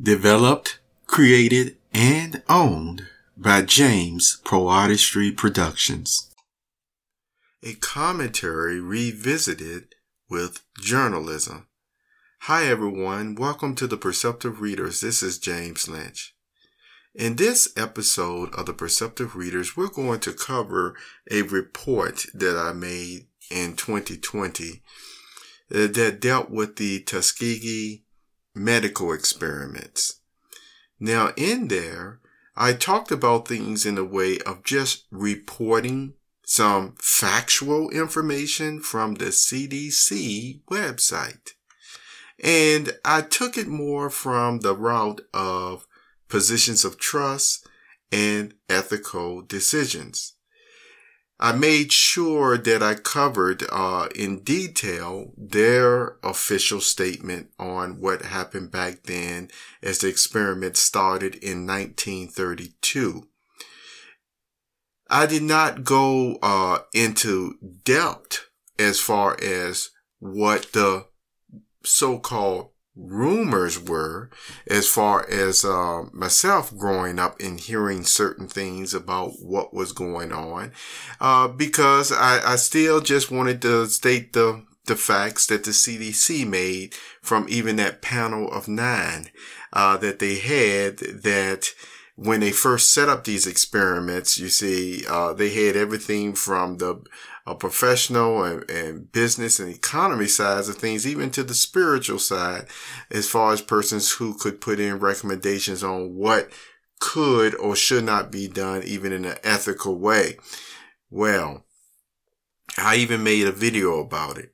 Developed, created, and owned by James PoeArtistry Productions. A commentary revisited with journalism. Hi everyone, welcome to the Perceptive Readers. This is James Lynch. In this episode of the Perceptive Readers, we're going to cover a report that I made in 2020 uh, that dealt with the Tuskegee medical experiments. Now, in there, I talked about things in a way of just reporting some factual information from the CDC website. And I took it more from the route of positions of trust and ethical decisions. I made sure that I covered uh, in detail their official statement on what happened back then as the experiment started in 1932. I did not go uh, into depth as far as what the so-called rumors were as far as uh, myself growing up and hearing certain things about what was going on uh, because I, I still just wanted to state the the facts that the CDC made from even that panel of nine uh, that they had that when they first set up these experiments, you see, uh, they had everything from the uh, professional and, and, business and economy sides of things, even to the spiritual side, as far as persons who could put in recommendations on what could or should not be done, even in an ethical way. Well, I even made a video about it.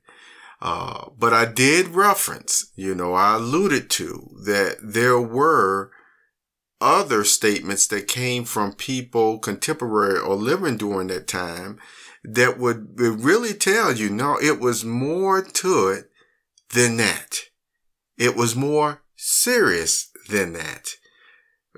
Uh, but I did reference, you know, I alluded to that there were other statements that came from people contemporary or living during that time that would really tell you, no, it was more to it than that. It was more serious than that.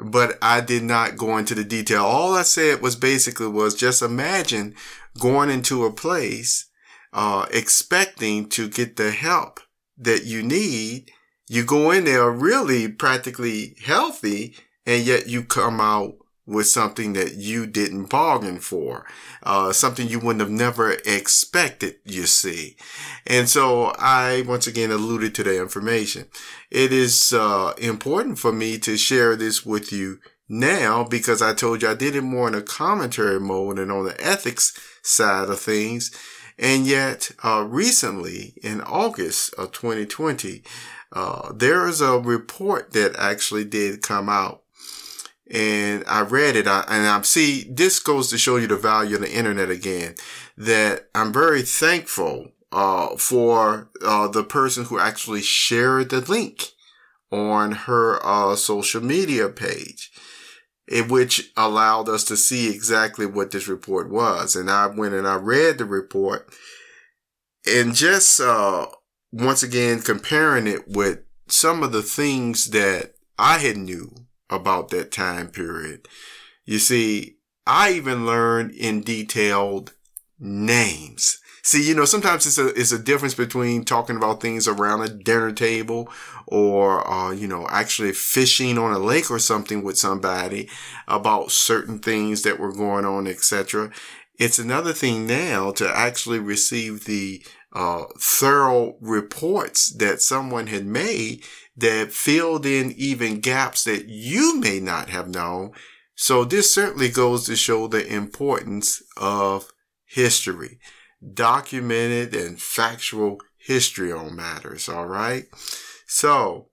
But I did not go into the detail. All I said was basically was just imagine going into a place, uh, expecting to get the help that you need. You go in there really practically healthy and yet you come out with something that you didn't bargain for, uh, something you wouldn't have never expected, you see. And so I once again alluded to the information. It is, uh, important for me to share this with you now because I told you I did it more in a commentary mode and on the ethics side of things. And yet, uh, recently in August of 2020, uh, there is a report that actually did come out and I read it, I, and I see this goes to show you the value of the internet again. That I'm very thankful uh, for uh, the person who actually shared the link on her uh, social media page, in which allowed us to see exactly what this report was. And I went and I read the report, and just uh, once again comparing it with some of the things that I had knew about that time period. You see, I even learned in detailed names. See, you know, sometimes it's a, it's a difference between talking about things around a dinner table or, uh, you know, actually fishing on a lake or something with somebody about certain things that were going on, etc. It's another thing now to actually receive the uh, thorough reports that someone had made that filled in even gaps that you may not have known. So this certainly goes to show the importance of history, documented and factual history on matters. All right. So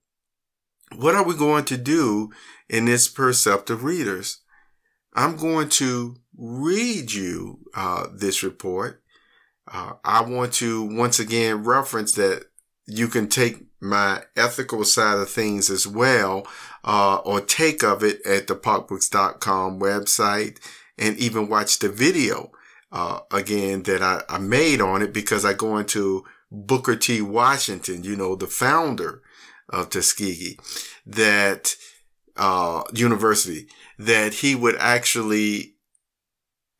what are we going to do in this perceptive readers? I'm going to read you uh, this report. Uh, I want to once again reference that you can take my ethical side of things as well, uh, or take of it at the pocbooks.com website and even watch the video, uh, again that I, I made on it because I go into Booker T. Washington, you know, the founder of Tuskegee, that, uh, university, that he would actually,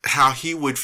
how he would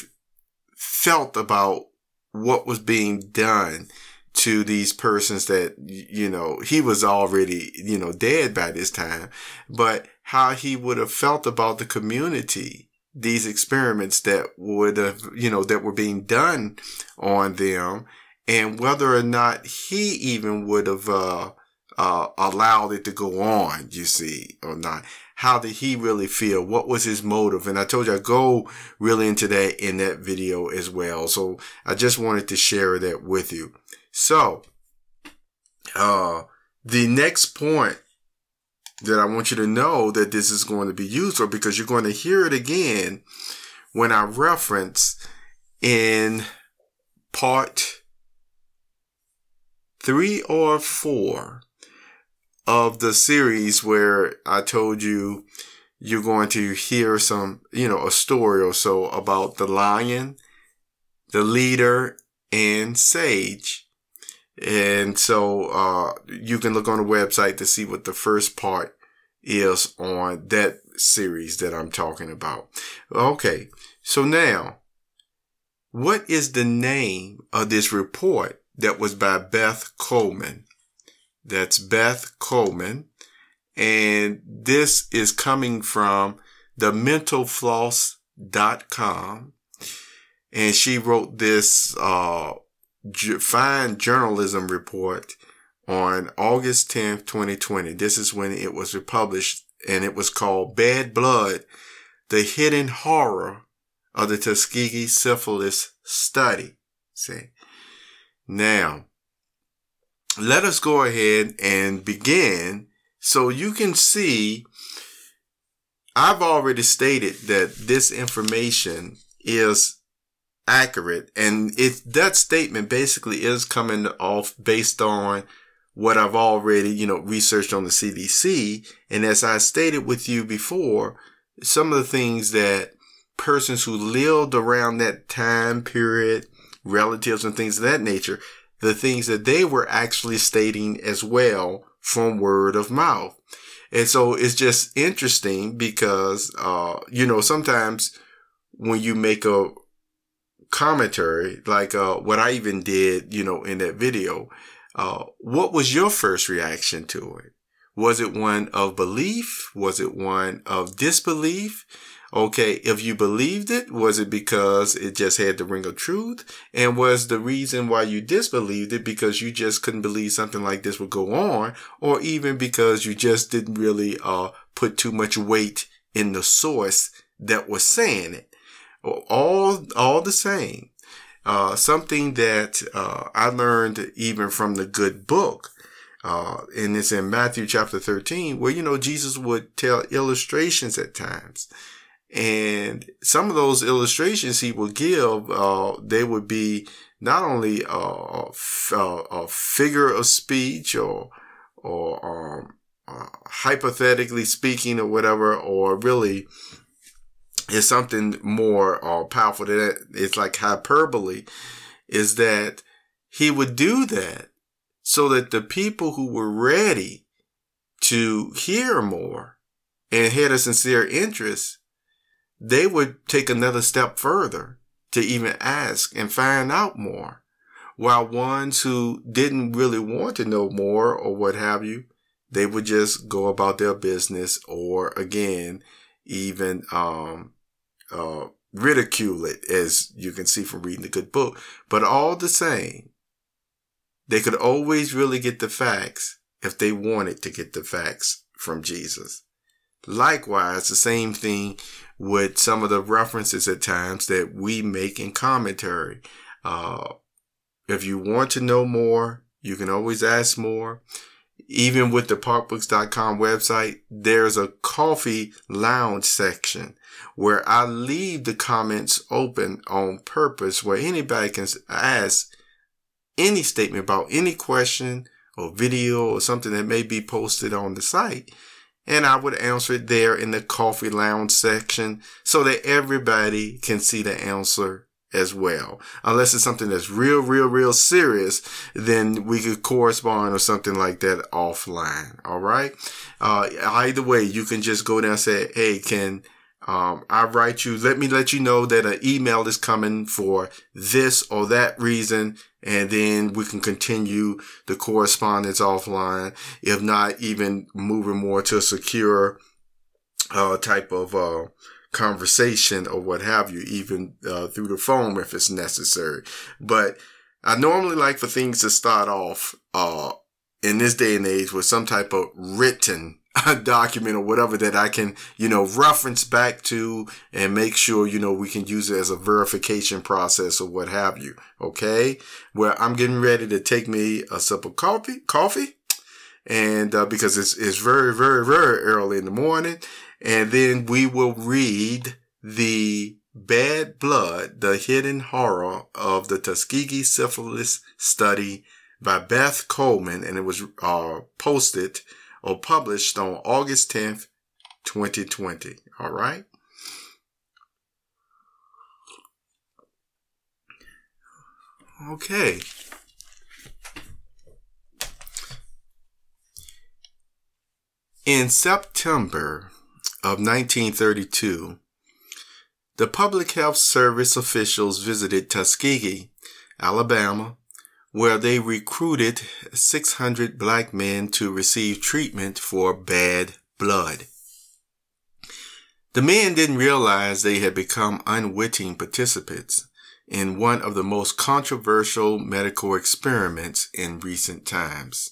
felt about what was being done to these persons that, you know, he was already, you know, dead by this time, but how he would have felt about the community, these experiments that would have, you know, that were being done on them and whether or not he even would have, uh, uh, allowed it to go on, you see, or not. How did he really feel? What was his motive? And I told you I go really into that in that video as well. So I just wanted to share that with you. So, uh, the next point that I want you to know that this is going to be useful because you're going to hear it again when I reference in part three or four of the series where I told you you're going to hear some, you know, a story or so about the lion, the leader, and Sage. And so, uh, you can look on the website to see what the first part is on that series that I'm talking about. Okay. So now, what is the name of this report that was by Beth Colman? That's Beth Colman. And this is coming from thementalfloss.com. And she wrote this, uh, fine journalism report on August 10th, 2020. This is when it was republished and it was called Bad Blood, the hidden horror of the Tuskegee syphilis study. See, now let us go ahead and begin so you can see I've already stated that this information is accurate and it that statement basically is coming off based on what I've already, you know, researched on the CDC. And as I stated with you before, some of the things that persons who lived around that time period, relatives and things of that nature, the things that they were actually stating as well from word of mouth. And so it's just interesting because, uh, you know, sometimes when you make a commentary, like, uh, what I even did, you know, in that video, uh, what was your first reaction to it? Was it one of belief? Was it one of disbelief? Okay, if you believed it, was it because it just had the ring of truth? And was the reason why you disbelieved it because you just couldn't believe something like this would go on? Or even because you just didn't really, uh, put too much weight in the source that was saying it? All, all the same. Uh, something that, uh, I learned even from the good book uh, and it's in Matthew chapter 13 where, you know, Jesus would tell illustrations at times. And some of those illustrations he would give, uh, they would be not only a, a, figure of speech or, or, um, uh, hypothetically speaking or whatever, or really is something more uh, powerful than that. It's like hyperbole is that he would do that so that the people who were ready to hear more and had a sincere interest they would take another step further to even ask and find out more. While ones who didn't really want to know more or what have you, they would just go about their business or again, even, um, uh, ridicule it as you can see from reading the good book. But all the same, they could always really get the facts if they wanted to get the facts from Jesus. Likewise, the same thing with some of the references at times that we make in commentary. Uh, if you want to know more, you can always ask more. Even with the pocbooks.com website, there's a coffee lounge section where I leave the comments open on purpose where anybody can ask any statement about any question or video or something that may be posted on the site and I would answer it there in the coffee lounge section so that everybody can see the answer as well. Unless it's something that's real, real, real serious, then we could correspond or something like that offline. All right. Uh, either way, you can just go down and say, Hey, can Um, I write you, let me let you know that an email is coming for this or that reason. And then we can continue the correspondence offline. If not, even moving more to a secure, uh, type of, uh, conversation or what have you, even, uh, through the phone if it's necessary. But I normally like for things to start off, uh, in this day and age with some type of written document or whatever that I can, you know, reference back to and make sure, you know, we can use it as a verification process or what have you. Okay. Well, I'm getting ready to take me a sip of coffee, coffee. And, uh, because it's, it's very, very, very early in the morning. And then we will read the bad blood, the hidden horror of the Tuskegee syphilis study by Beth Colman. And it was, uh, posted or published on August 10th, 2020. All right. Okay. In September of 1932, the Public Health Service officials visited Tuskegee, Alabama, where they recruited 600 black men to receive treatment for bad blood. The men didn't realize they had become unwitting participants in one of the most controversial medical experiments in recent times.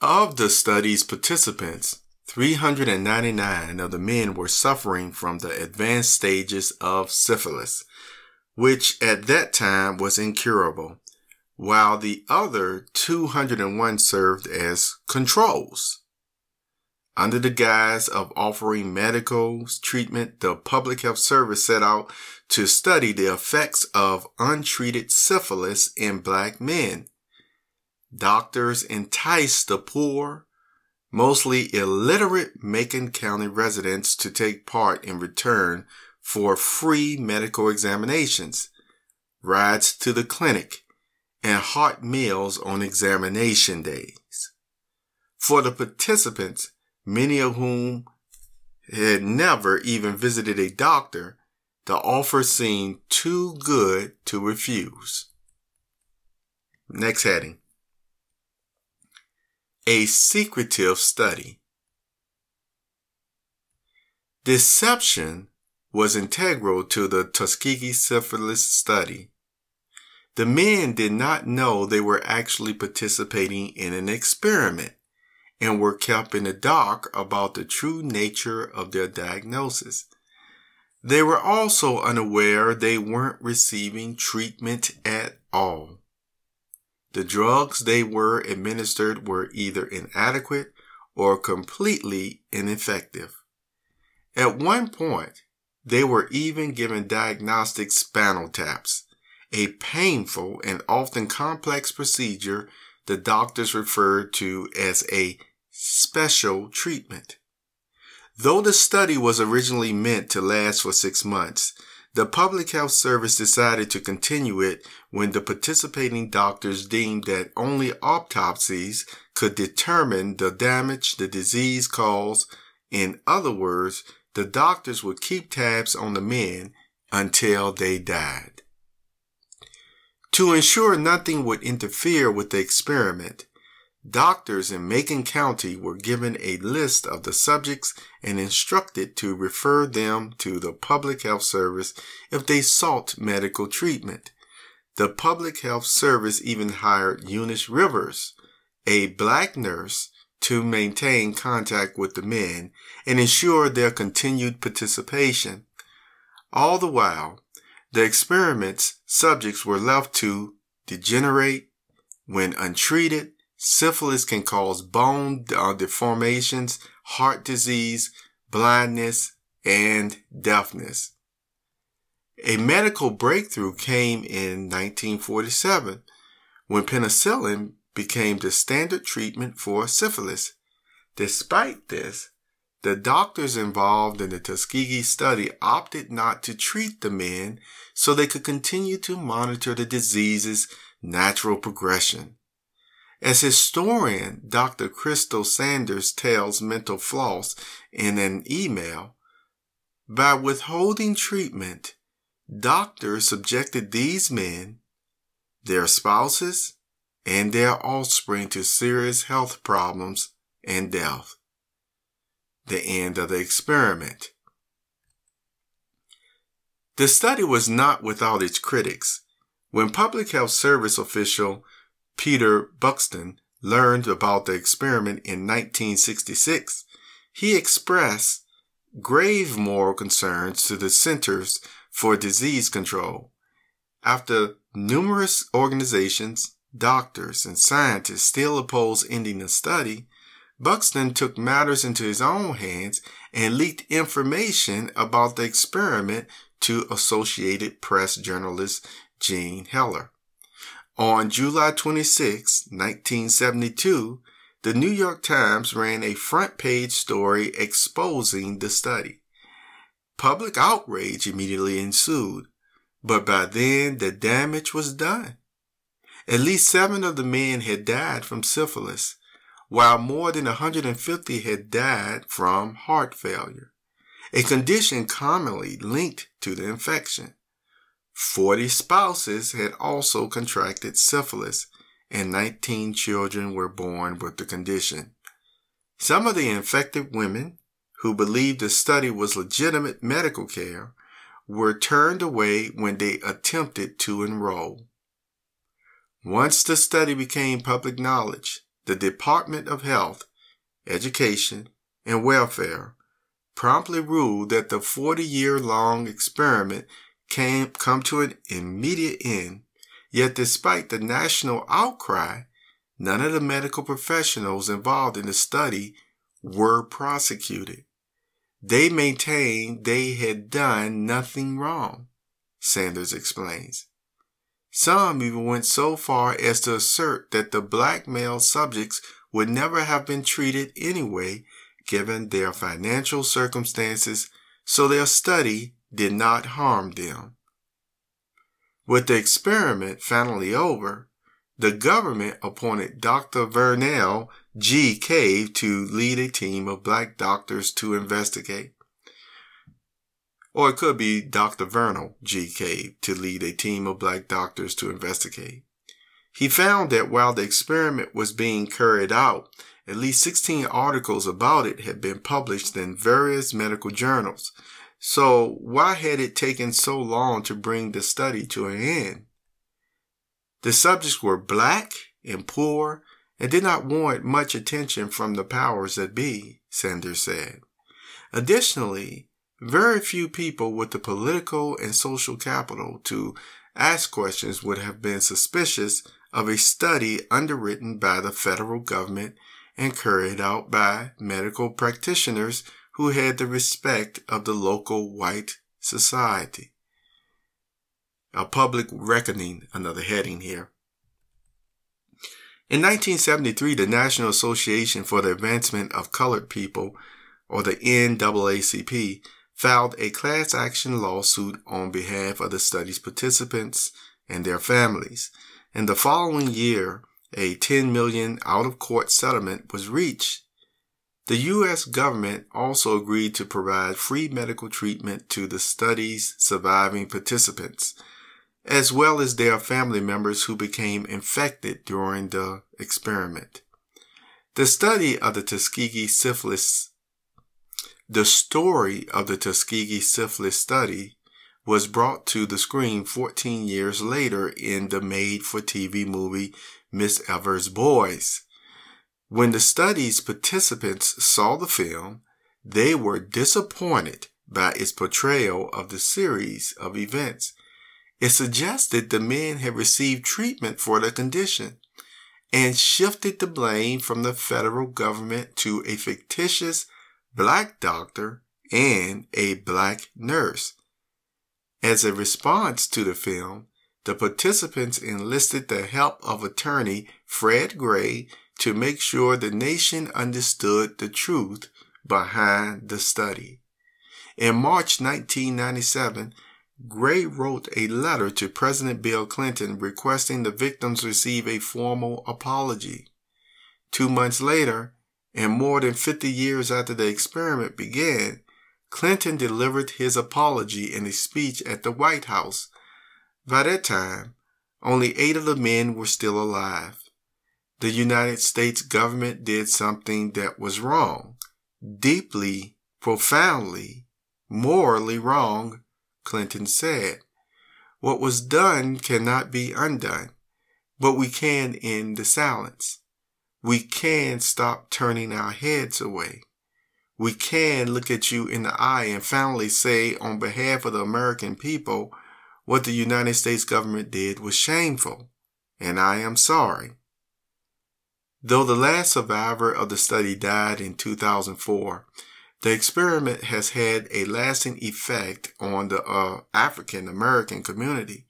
Of the study's participants, 399 of the men were suffering from the advanced stages of syphilis, which at that time was incurable while the other 201 served as controls. Under the guise of offering medical treatment, the Public Health Service set out to study the effects of untreated syphilis in black men. Doctors enticed the poor, mostly illiterate Macon County residents to take part in return for free medical examinations, rides to the clinic, and hot meals on examination days. For the participants, many of whom had never even visited a doctor, the offer seemed too good to refuse. Next heading. A secretive study. Deception was integral to the Tuskegee syphilis study the men did not know they were actually participating in an experiment and were kept in the dark about the true nature of their diagnosis. They were also unaware they weren't receiving treatment at all. The drugs they were administered were either inadequate or completely ineffective. At one point, they were even given diagnostic spinal taps a painful and often complex procedure the doctors referred to as a special treatment. Though the study was originally meant to last for six months, the Public Health Service decided to continue it when the participating doctors deemed that only autopsies could determine the damage the disease caused. In other words, the doctors would keep tabs on the men until they died. To ensure nothing would interfere with the experiment, doctors in Macon County were given a list of the subjects and instructed to refer them to the Public Health Service if they sought medical treatment. The Public Health Service even hired Eunice Rivers, a black nurse, to maintain contact with the men and ensure their continued participation. All the while, the experiment's subjects were left to degenerate when untreated. Syphilis can cause bone uh, deformations, heart disease, blindness, and deafness. A medical breakthrough came in 1947 when penicillin became the standard treatment for syphilis. Despite this, the doctors involved in the Tuskegee study opted not to treat the men so they could continue to monitor the disease's natural progression. As historian Dr. Crystal Sanders tells Mental Floss in an email, By withholding treatment, doctors subjected these men, their spouses, and their offspring to serious health problems and death. The end of the experiment. The study was not without its critics. When Public Health Service official Peter Buxton learned about the experiment in 1966, he expressed grave moral concerns to the Centers for Disease Control. After numerous organizations, doctors, and scientists still oppose ending the study, Buxton took matters into his own hands and leaked information about the experiment to Associated Press journalist Jean Heller. On July 26, 1972, the New York Times ran a front page story exposing the study. Public outrage immediately ensued, but by then the damage was done. At least seven of the men had died from syphilis, while more than 150 had died from heart failure, a condition commonly linked to the infection. 40 spouses had also contracted syphilis, and 19 children were born with the condition. Some of the infected women, who believed the study was legitimate medical care, were turned away when they attempted to enroll. Once the study became public knowledge, the Department of Health, Education, and Welfare promptly ruled that the 40 year long experiment came come to an immediate end Yet despite the national outcry, none of the medical professionals involved in the study were prosecuted. They maintained they had done nothing wrong, Sanders explains. Some even went so far as to assert that the black male subjects would never have been treated anyway given their financial circumstances, so their study did not harm them. With the experiment finally over, the government appointed Dr. Vernell G. Cave to lead a team of black doctors to investigate. Or it could be Dr. Vernal G. Cave to lead a team of black doctors to investigate. He found that while the experiment was being carried out, at least 16 articles about it had been published in various medical journals, so why had it taken so long to bring the study to an end? The subjects were black and poor and did not warrant much attention from the powers that be, Sanders said. Additionally, very few people with the political and social capital to ask questions would have been suspicious of a study underwritten by the federal government and carried out by medical practitioners who had the respect of the local white society. A public reckoning, another heading here. In 1973, the National Association for the Advancement of Colored People, or the NAACP, filed a class action lawsuit on behalf of the study's participants and their families. In the following year, a 10 million out of court settlement was reached the U.S. government also agreed to provide free medical treatment to the study's surviving participants, as well as their family members who became infected during the experiment. The study of the Tuskegee syphilis, the story of the Tuskegee syphilis study was brought to the screen 14 years later in the made for TV movie Miss Evers' Boys. When the study's participants saw the film, they were disappointed by its portrayal of the series of events. It suggested the men had received treatment for the condition and shifted the blame from the federal government to a fictitious black doctor and a black nurse. As a response to the film, the participants enlisted the help of attorney Fred Gray to make sure the nation understood the truth behind the study. In March 1997, Gray wrote a letter to President Bill Clinton requesting the victims receive a formal apology. Two months later, and more than 50 years after the experiment began, Clinton delivered his apology in a speech at the White House. By that time, only eight of the men were still alive. The United States government did something that was wrong, deeply, profoundly, morally wrong, Clinton said. What was done cannot be undone, but we can end the silence. We can stop turning our heads away we can look at you in the eye and finally say on behalf of the American people, what the United States government did was shameful, and I am sorry. Though the last survivor of the study died in 2004, the experiment has had a lasting effect on the uh, African American community.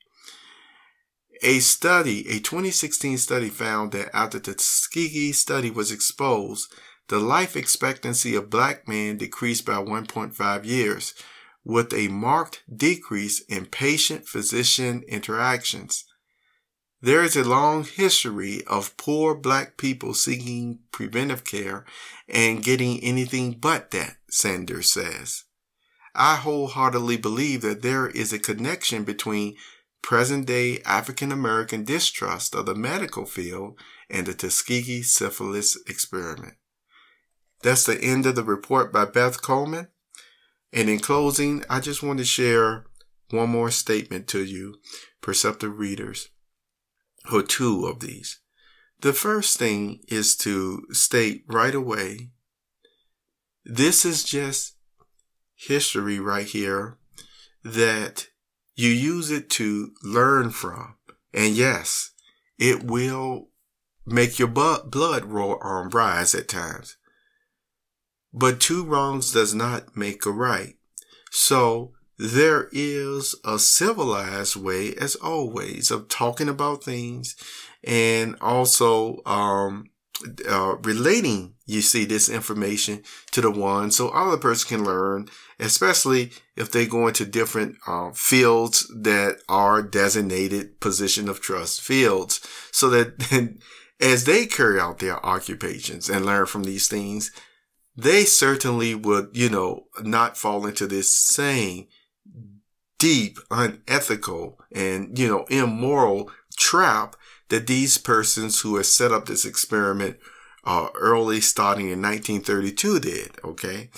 A study, a 2016 study found that after the Tuskegee study was exposed, the life expectancy of black men decreased by 1.5 years, with a marked decrease in patient physician interactions. There is a long history of poor black people seeking preventive care and getting anything but that, Sanders says. I wholeheartedly believe that there is a connection between present day African American distrust of the medical field and the Tuskegee syphilis experiment. That's the end of the report by Beth Colman. And in closing, I just want to share one more statement to you, perceptive readers, or two of these. The first thing is to state right away this is just history right here that you use it to learn from. And yes, it will make your blood roar on rise at times. But two wrongs does not make a right. So there is a civilized way, as always, of talking about things and also um, uh, relating, you see, this information to the one so other person can learn, especially if they go into different uh, fields that are designated position of trust fields so that as they carry out their occupations and learn from these things, they certainly would, you know, not fall into this same deep, unethical, and, you know, immoral trap that these persons who have set up this experiment uh, early starting in 1932 did. Okay.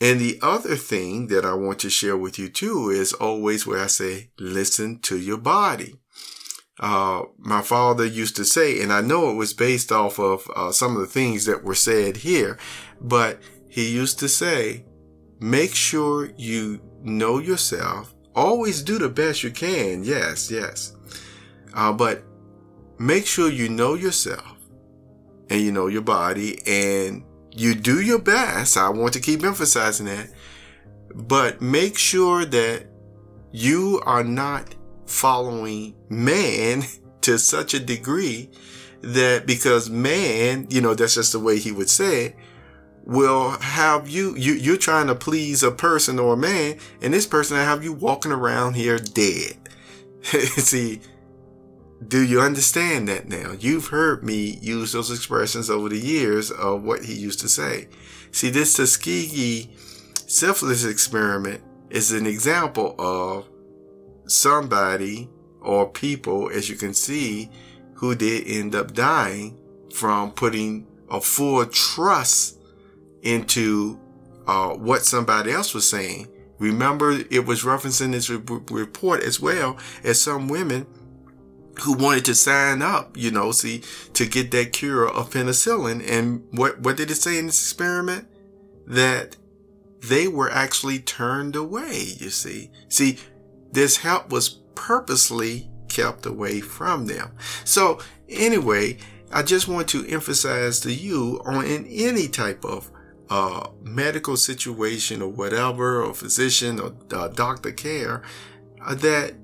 And the other thing that I want to share with you too is always where I say, listen to your body uh, my father used to say, and I know it was based off of uh, some of the things that were said here, but he used to say, make sure you know yourself. Always do the best you can. Yes, yes. Uh, but make sure you know yourself and you know your body and you do your best. I want to keep emphasizing that. But make sure that you are not following man to such a degree that because man, you know, that's just the way he would say it, will have you, you, you're trying to please a person or a man, and this person will have you walking around here dead. See, do you understand that now? You've heard me use those expressions over the years of what he used to say. See, this Tuskegee syphilis experiment is an example of somebody or people, as you can see, who did end up dying from putting a full trust into uh, what somebody else was saying. Remember, it was referencing this re- report as well as some women who wanted to sign up, you know, see, to get that cure of penicillin. And what, what did it say in this experiment? That they were actually turned away, you see. See, this help was purposely kept away from them. So anyway, I just want to emphasize to you on in any type of uh, medical situation or whatever, or physician or uh, doctor care, uh, that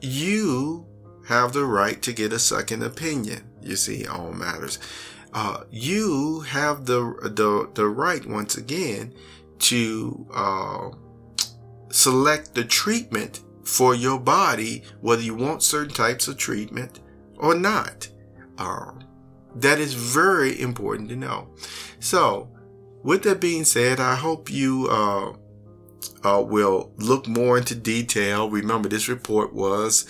you have the right to get a second opinion. You see, all matters. Uh, you have the the the right once again to uh, select the treatment for your body, whether you want certain types of treatment or not. Um, that is very important to know. So, with that being said, I hope you uh, uh, will look more into detail. Remember, this report was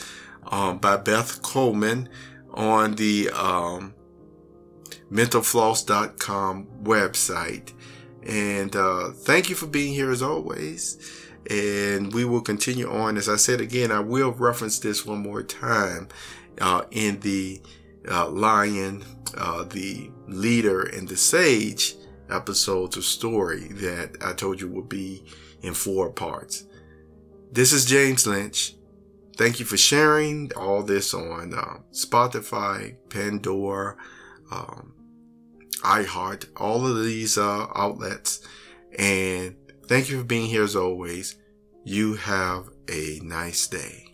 um, by Beth Colman on the um, mentalfloss.com website. And uh, thank you for being here as always. And we will continue on. As I said again, I will reference this one more time uh, in the uh, Lion, uh, the leader, and the sage episodes of story that I told you would be in four parts. This is James Lynch. Thank you for sharing all this on uh, Spotify, Pandora, um, iHeart, all of these uh, outlets. And thank you for being here as always. You have a nice day.